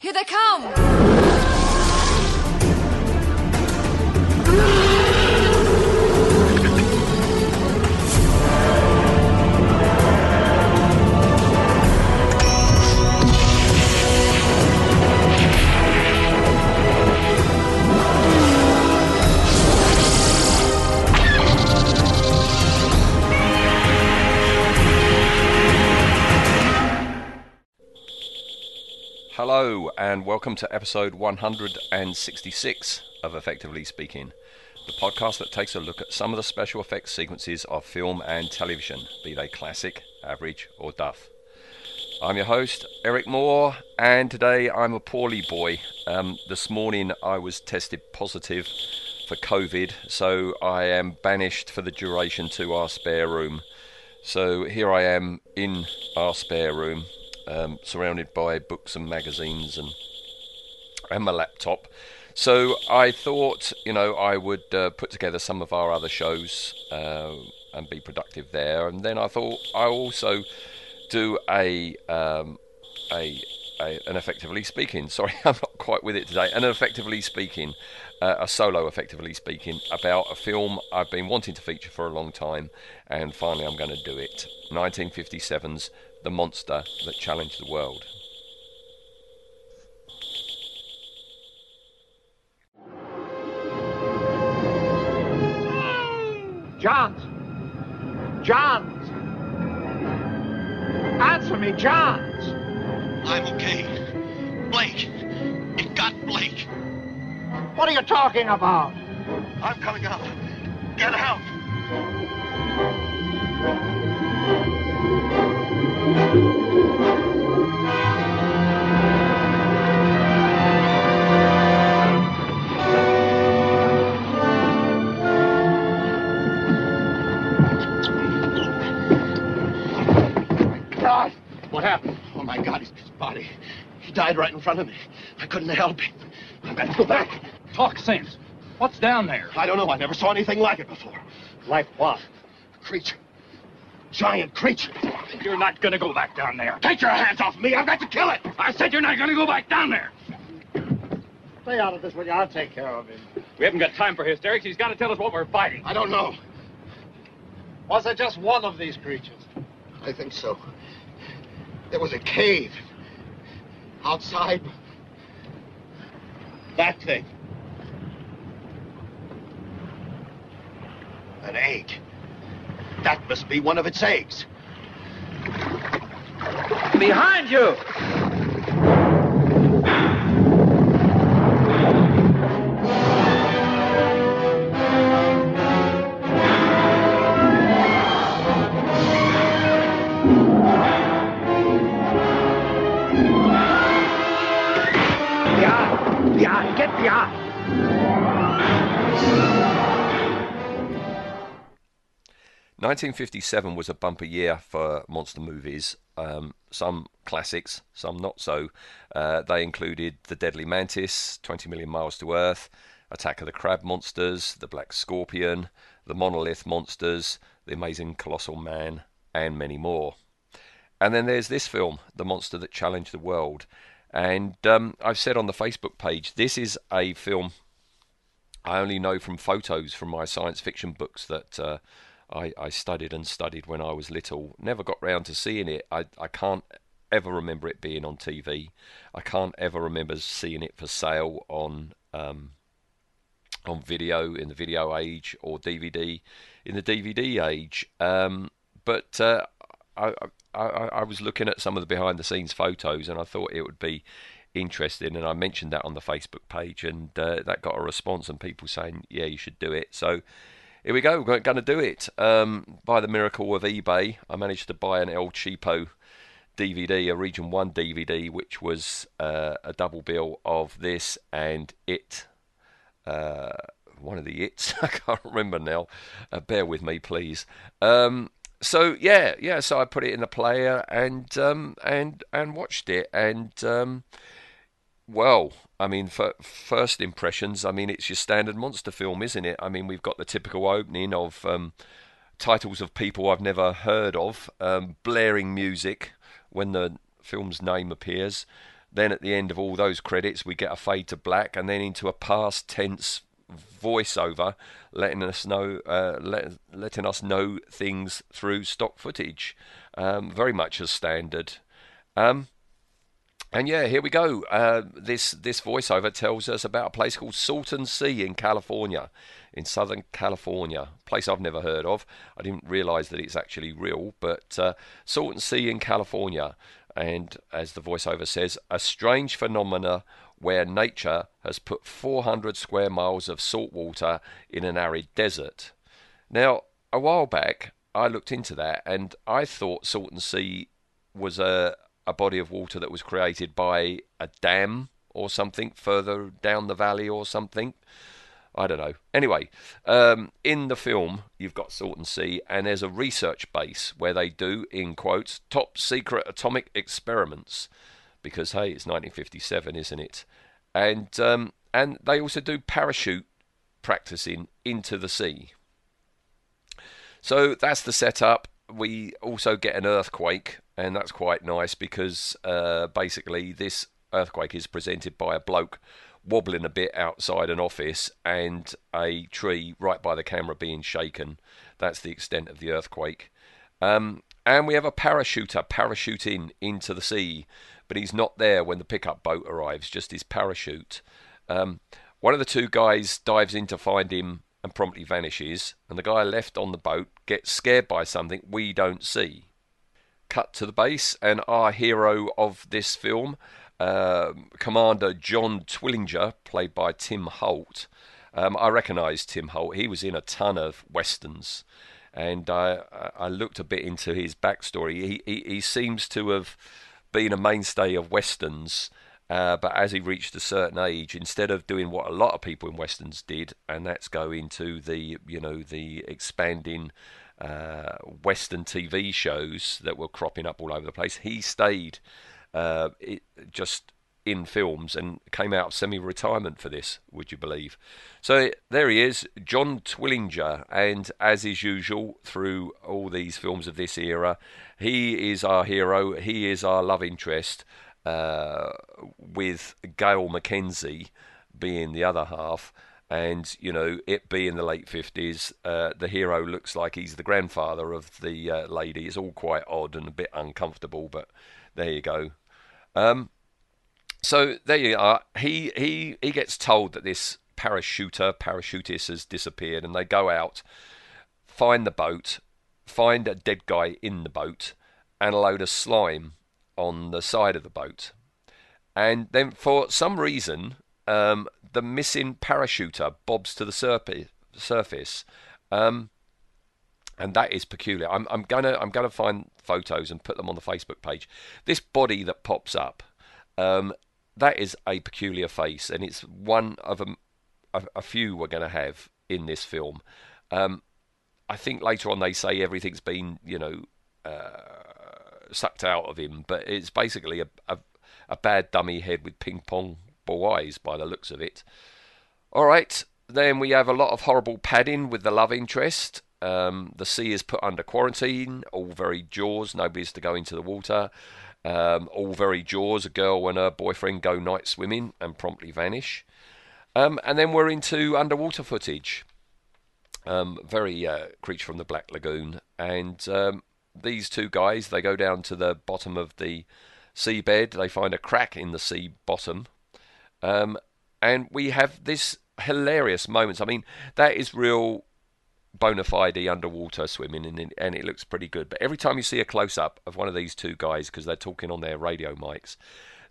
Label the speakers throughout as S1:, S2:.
S1: Here they come!
S2: Hello, and welcome to episode 166 of Effectively Speaking, the podcast that takes a look at some of the special effects sequences of film and television, be they classic, average, or duff. I'm your host, Eric Moore, and today I'm a poorly boy. Um, this morning I was tested positive for COVID, so I am banished for the duration to our spare room. So here I am in our spare room, um, surrounded by books and magazines and and my laptop. So I thought, you know, I would uh, put together some of our other shows uh, and be productive there. And then I thought I also do a um, a, a an effectively speaking. Sorry, I'm not quite with it today. An effectively speaking, uh, a solo effectively speaking about a film I've been wanting to feature for a long time, and finally I'm going to do it. 1957's The Monster That Challenged the World.
S3: Johns! Johns! Answer me, Johns!
S4: I'm okay. Blake! It got Blake!
S3: What are you talking about?
S4: I'm coming up. Get help! Front of me. I couldn't help him. I've got to go back.
S3: Talk sense. What's down there?
S4: I don't know. I never saw anything like it before.
S3: Like what?
S4: A creature. Giant creature.
S3: You're not gonna go back down there.
S4: Take your hands off me. I've got to kill it.
S3: I said you're not gonna go back down there. Stay out of this, will you? I'll take care of him. We haven't got time for hysterics. He's got to tell us what we're fighting.
S4: I don't know.
S3: Was there just one of these creatures?
S4: I think so. There was a cave. Outside. That thing. An egg. That must be one of its eggs.
S3: Behind you!
S2: 1957 was a bumper year for monster movies. Um, some classics, some not so. Uh, they included The Deadly Mantis, 20 Million Miles to Earth, Attack of the Crab Monsters, The Black Scorpion, The Monolith Monsters, The Amazing Colossal Man, and many more. And then there's this film, The Monster That Challenged the World. And um, I've said on the Facebook page, this is a film I only know from photos from my science fiction books that uh, I, I studied and studied when I was little. Never got round to seeing it. I, I can't ever remember it being on TV. I can't ever remember seeing it for sale on um, on video in the video age or DVD in the DVD age. Um, but uh, I, I, I was looking at some of the behind the scenes photos and I thought it would be interesting and I mentioned that on the Facebook page and uh, that got a response and people saying yeah you should do it so here we go we're going to do it. Um, by the miracle of eBay I managed to buy an El Cheapo DVD a region 1 DVD which was uh, a double bill of this and it uh, one of the its. I can't remember now. Uh, bear with me please. Um, so yeah, yeah. So I put it in the player and um, and and watched it, and um, well, I mean, for first impressions, I mean, it's your standard monster film, isn't it? I mean, we've got the typical opening of um, titles of people I've never heard of, um, blaring music when the film's name appears. Then at the end of all those credits, we get a fade to black and then into a past tense voiceover, letting us know, uh, let, letting us know things through stock footage, um, very much as standard. Um, and yeah, here we go. Uh, this this voiceover tells us about a place called Salton Sea in California, in Southern California, place I've never heard of. I didn't realise that it's actually real, but uh, Salton Sea in California, and as the voiceover says, a strange phenomena where nature has put 400 square miles of salt water in an arid desert. Now, a while back, I looked into that, and I thought Salton Sea was a a body of water that was created by a dam or something further down the valley or something. I don't know. Anyway, um, in the film, you've got Salton Sea, and there's a research base where they do, in quotes, top secret atomic experiments. Because, hey, it's 1957, isn't it? And, um, and they also do parachute practicing into the sea. So that's the setup. We also get an earthquake and that's quite nice because uh, basically this earthquake is presented by a bloke wobbling a bit outside an office and a tree right by the camera being shaken. That's the extent of the earthquake. Um, and we have a parachuter parachuting into the sea, but he's not there when the pickup boat arrives, just his parachute. Um, one of the two guys dives in to find him and promptly vanishes, and the guy left on the boat gets scared by something we don't see cut to the base, and our hero of this film, uh, Commander John Twillinger, played by Tim Holt. Um, I recognise Tim Holt. He was in a ton of westerns, and I I looked a bit into his backstory. He he, he seems to have been a mainstay of westerns. Uh, but as he reached a certain age, instead of doing what a lot of people in westerns did, and that's go into the you know the expanding uh, Western TV shows that were cropping up all over the place. He stayed uh, it, just in films and came out semi-retirement for this. Would you believe? So there he is, John Twillinger, and as is usual through all these films of this era, he is our hero. He is our love interest, uh, with Gail McKenzie being the other half and you know it being the late 50s uh, the hero looks like he's the grandfather of the uh, lady. It's all quite odd and a bit uncomfortable but there you go. Um, so there you are. He he he gets told that this parachuter parachutist has disappeared and they go out find the boat find a dead guy in the boat and a load of slime on the side of the boat and then for some reason um, the missing parachuter bobs to the surface. Um, and that is peculiar. I'm, I'm, gonna I'm gonna find photos and put them on the Facebook page. This body that pops up, um, that is a peculiar face, and it's one of a, a, a few we're gonna have in this film. Um, I think later on they say everything's been you know uh, sucked out of him, but it's basically a, a, a bad dummy head with ping pong ball eyes by the looks of it. All right, then we have a lot of horrible padding with the love interest. Um, the sea is put under quarantine. All very Jaws. Nobody's to go into the water. Um, all very Jaws. A girl and her boyfriend go night swimming and promptly vanish. Um, and then we're into underwater footage. Um, very uh, creature from the Black Lagoon. And um, these two guys, they go down to the bottom of the seabed. They find a crack in the sea bottom um, and we have this hilarious moments. I mean, that is real bona fide underwater swimming, and, and it looks pretty good. But every time you see a close up of one of these two guys, because they're talking on their radio mics,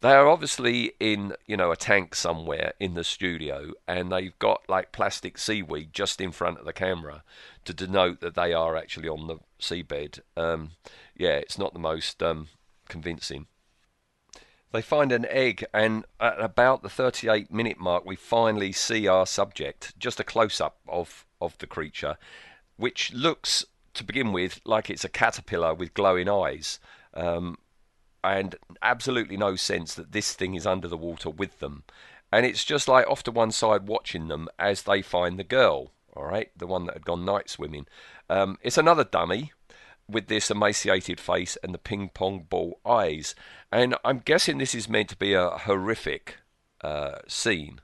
S2: they are obviously in you know a tank somewhere in the studio, and they've got like plastic seaweed just in front of the camera to denote that they are actually on the seabed. Um, yeah, it's not the most um, convincing. They find an egg, and at about the 38 minute mark, we finally see our subject. Just a close up of, of the creature, which looks, to begin with, like it's a caterpillar with glowing eyes. Um, and absolutely no sense that this thing is under the water with them. And it's just like off to one side watching them as they find the girl, all right, the one that had gone night swimming. Um, it's another dummy. With this emaciated face and the ping pong ball eyes. And I'm guessing this is meant to be a horrific uh, scene.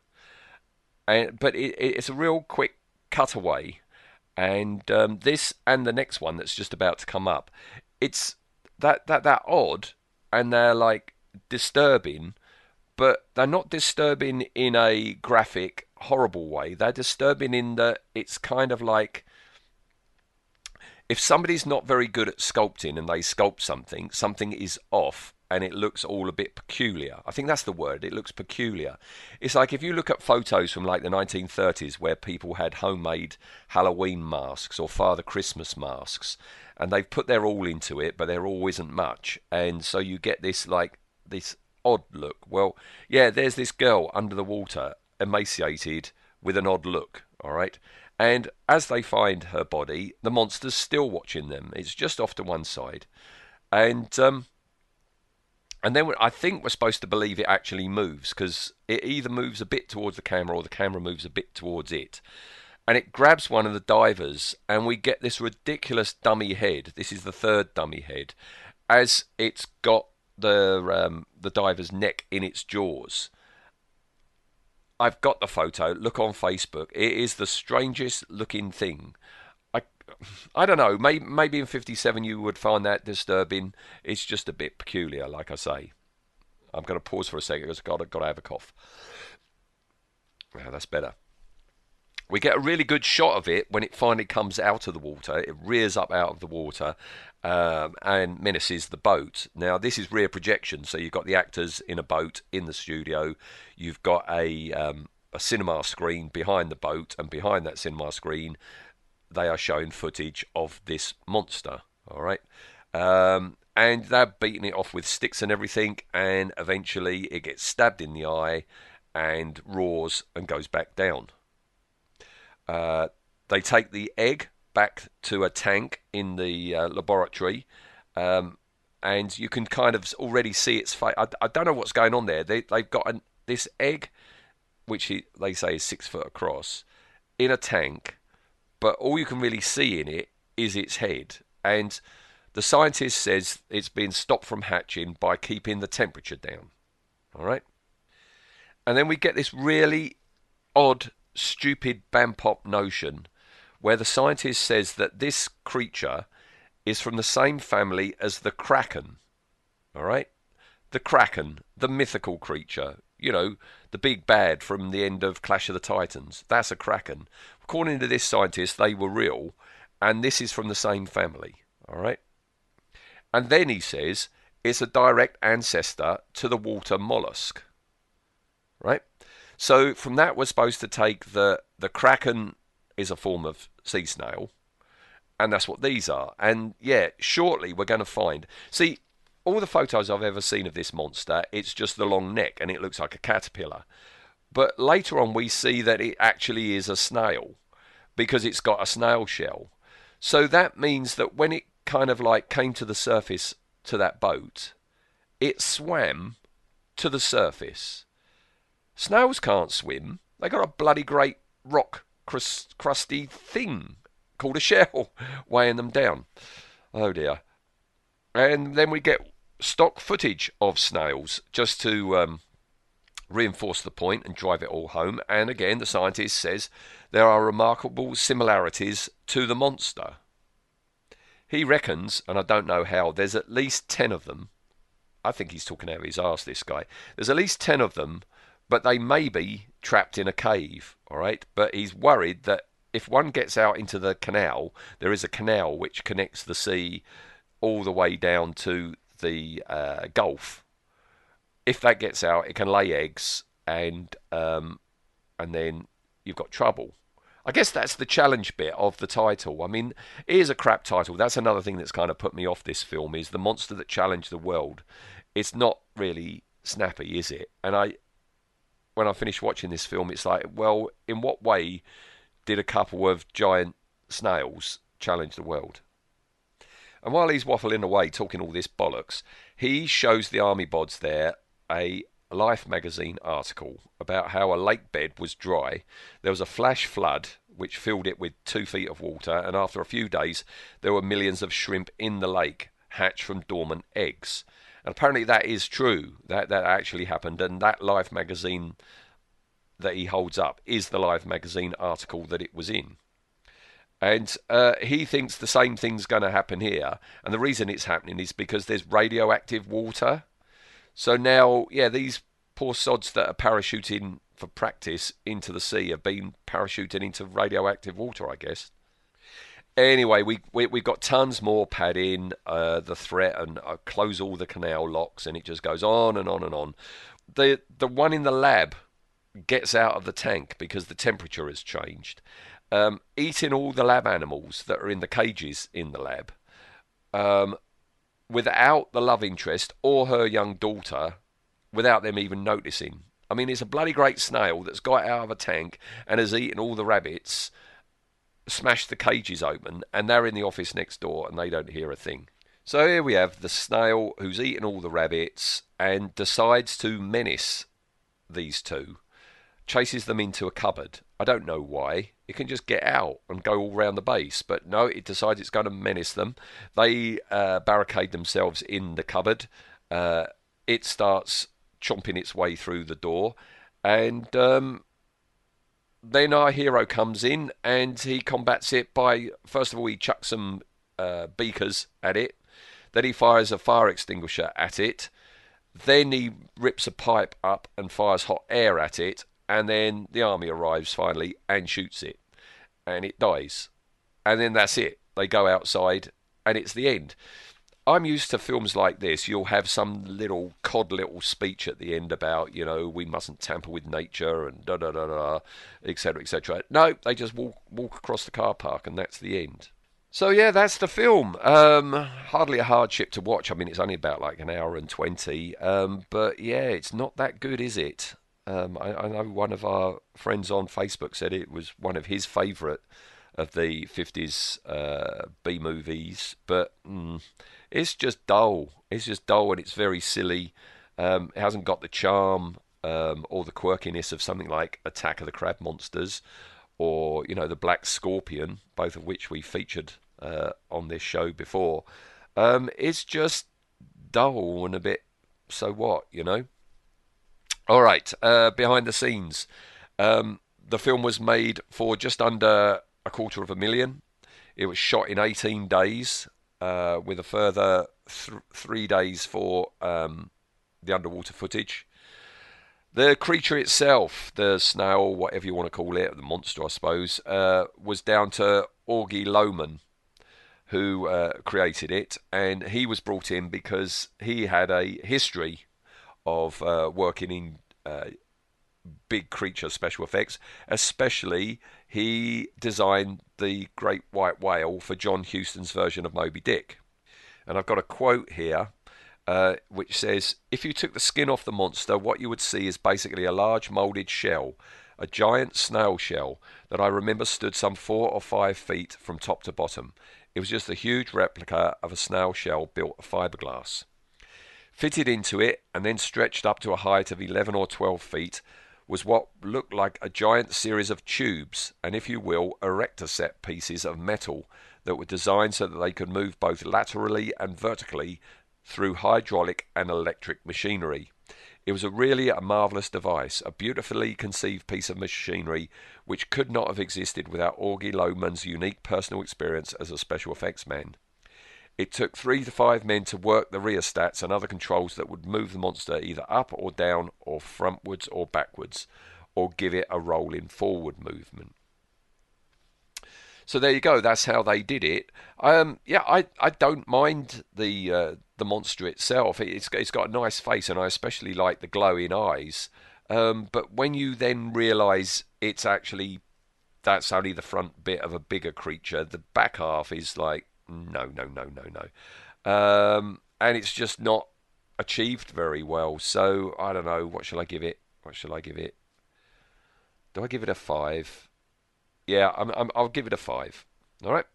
S2: And, but it, it's a real quick cutaway. And um, this and the next one that's just about to come up, it's that that that odd, and they're like disturbing, but they're not disturbing in a graphic, horrible way. They're disturbing in that it's kind of like if somebody's not very good at sculpting and they sculpt something, something is off and it looks all a bit peculiar. I think that's the word. It looks peculiar. It's like if you look at photos from like the 1930s where people had homemade Halloween masks or Father Christmas masks and they've put their all into it, but there all isn't much. And so you get this like this odd look. Well, yeah, there's this girl under the water, emaciated with an odd look, all right? And as they find her body, the monster's still watching them. It's just off to one side. And um, and then I think we're supposed to believe it actually moves because it either moves a bit towards the camera or the camera moves a bit towards it. And it grabs one of the divers, and we get this ridiculous dummy head. This is the third dummy head, as it's got the um, the diver's neck in its jaws. I've got the photo. Look on Facebook. It is the strangest looking thing. I, I don't know. Maybe, maybe in '57 you would find that disturbing. It's just a bit peculiar, like I say. I'm going to pause for a second because I've got, got to have a cough. Yeah, that's better. We get a really good shot of it when it finally comes out of the water. It rears up out of the water um, and menaces the boat. Now, this is rear projection, so you've got the actors in a boat in the studio. You've got a um, a cinema screen behind the boat, and behind that cinema screen, they are showing footage of this monster. All right. Um, and they're beating it off with sticks and everything, and eventually it gets stabbed in the eye and roars and goes back down. Uh, they take the egg back to a tank in the uh, laboratory, um, and you can kind of already see its face. I, I, don't know what's going on there. They, have got an, this egg, which he, they say is six foot across, in a tank, but all you can really see in it is its head. And the scientist says it's been stopped from hatching by keeping the temperature down. All right? And then we get this really odd stupid Bampop notion where the scientist says that this creature is from the same family as the Kraken. All right? The Kraken, the mythical creature, you know, the big bad from the end of Clash of the Titans. That's a Kraken. According to this scientist, they were real, and this is from the same family. All right? And then he says it's a direct ancestor to the water mollusk. Right? So from that, we're supposed to take the the kraken is a form of sea snail, and that's what these are. And yeah, shortly we're going to find. See, all the photos I've ever seen of this monster, it's just the long neck, and it looks like a caterpillar. But later on, we see that it actually is a snail because it's got a snail shell. So that means that when it kind of like came to the surface to that boat, it swam to the surface Snails can't swim. They got a bloody great rock crust, crusty thing called a shell weighing them down. Oh dear. And then we get stock footage of snails just to um, reinforce the point and drive it all home. And again, the scientist says there are remarkable similarities to the monster. He reckons, and I don't know how, there's at least 10 of them. I think he's talking out of his arse, this guy. There's at least 10 of them but they may be trapped in a cave, all right? But he's worried that if one gets out into the canal, there is a canal which connects the sea all the way down to the uh, Gulf. If that gets out, it can lay eggs, and um, and then you've got trouble. I guess that's the challenge bit of the title. I mean, it is a crap title. That's another thing that's kind of put me off this film is the monster that challenged the world. It's not really snappy, is it? And I when I finished watching this film, it's like, well, in what way did a couple of giant snails challenge the world? And while he's waffling away talking all this bollocks, he shows the army bods there a Life magazine article about how a lake bed was dry. There was a flash flood, which filled it with two feet of water, and after a few days, there were millions of shrimp in the lake hatched from dormant eggs. And apparently, that is true. That that actually happened, and that Life magazine that he holds up is the Life magazine article that it was in. And uh, he thinks the same thing's going to happen here. And the reason it's happening is because there's radioactive water. So now, yeah, these poor sods that are parachuting for practice into the sea have been parachuting into radioactive water, I guess. Anyway, we, we we've got tons more pad in uh, the threat and uh, close all the canal locks, and it just goes on and on and on. The the one in the lab gets out of the tank because the temperature has changed, um, eating all the lab animals that are in the cages in the lab, um, without the love interest or her young daughter, without them even noticing. I mean, it's a bloody great snail that's got out of a tank and has eaten all the rabbits, smashed the cages open, and they're in the office next door and they don't hear a thing. So here we have the snail who's eaten all the rabbits and decides to menace these two, chases them into a cupboard. I don't know why. It can just get out and go all round the base, but no, it decides it's going to menace them. They uh, barricade themselves in the cupboard. Uh, it starts chomping its way through the door, and um, then our hero comes in and he combats it by first of all he chucks some uh, beakers at it, then he fires a fire extinguisher at it, then he rips a pipe up and fires hot air at it, and then the army arrives finally and shoots it, and it dies, and then that's it. They go outside, and it's the end. I'm used to films like this. You'll have some little cod little speech at the end about, you know, we mustn't tamper with nature and da da da da, etc. etc. No, they just walk walk across the car park and that's the end. So yeah, that's the film. Um, hardly a hardship to watch. I mean, it's only about like an hour and twenty. Um, but yeah, it's not that good, is it? Um, I, I know one of our friends on Facebook said it was one of his favourite of the 50s uh, B movies, but mm, it's just dull. It's just dull and it's very silly. Um, it hasn't got the charm um, or the quirkiness of something like Attack of the Crab Monsters or, you know, The Black Scorpion, both of which we featured uh, on this show before. Um, it's just dull and a bit so what, you know? All right, uh, behind the scenes. Um, the film was made for just under a quarter of a million. It was shot in 18 days, uh, with a further th- three days for um, the underwater footage. The creature itself, the snail, whatever you want to call it, the monster, I suppose, uh, was down to Augie Lohman, who uh, created it, and he was brought in because he had a history of uh, working in uh, big creature special effects. Especially, he designed the great white whale for John Huston's version of Moby Dick. And I've got a quote here uh, which says If you took the skin off the monster, what you would see is basically a large moulded shell, a giant snail shell that I remember stood some four or five feet from top to bottom. It was just a huge replica of a snail shell built of fiberglass. Fitted into it and then stretched up to a height of 11 or 12 feet was what looked like a giant series of tubes, and if you will, erector set pieces of metal that were designed so that they could move both laterally and vertically through hydraulic and electric machinery. It was a really a marvellous device, a beautifully conceived piece of machinery which could not have existed without Augie Lohman's unique personal experience as a special effects man. It took three to five men to work the rheostats and other controls that would move the monster either up or down, or frontwards or backwards, or give it a rolling forward movement. So there you go. That's how they did it. Um, yeah, I, I don't mind the uh, the monster itself. It's it's got a nice face, and I especially like the glowing eyes. Um, but when you then realise it's actually that's only the front bit of a bigger creature, the back half is like no, no, no, no, no. Um, and it's just not achieved very well. So I don't know. What shall I give it? What shall I give it? Do I give it a five? Yeah, I'm, I'm, I'll give it a five. All right.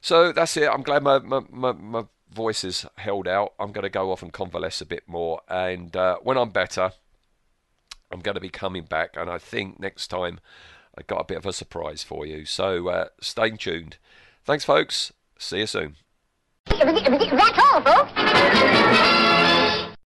S2: So that's it. I'm glad my, my, my, my voice is held out. I'm going to go off and convalesce a bit more. And uh, when I'm better, I'm going to be coming back. And I think next time I got a bit of a surprise for you. So uh, stay tuned. Thanks, folks. See you soon.
S5: That's all, folks.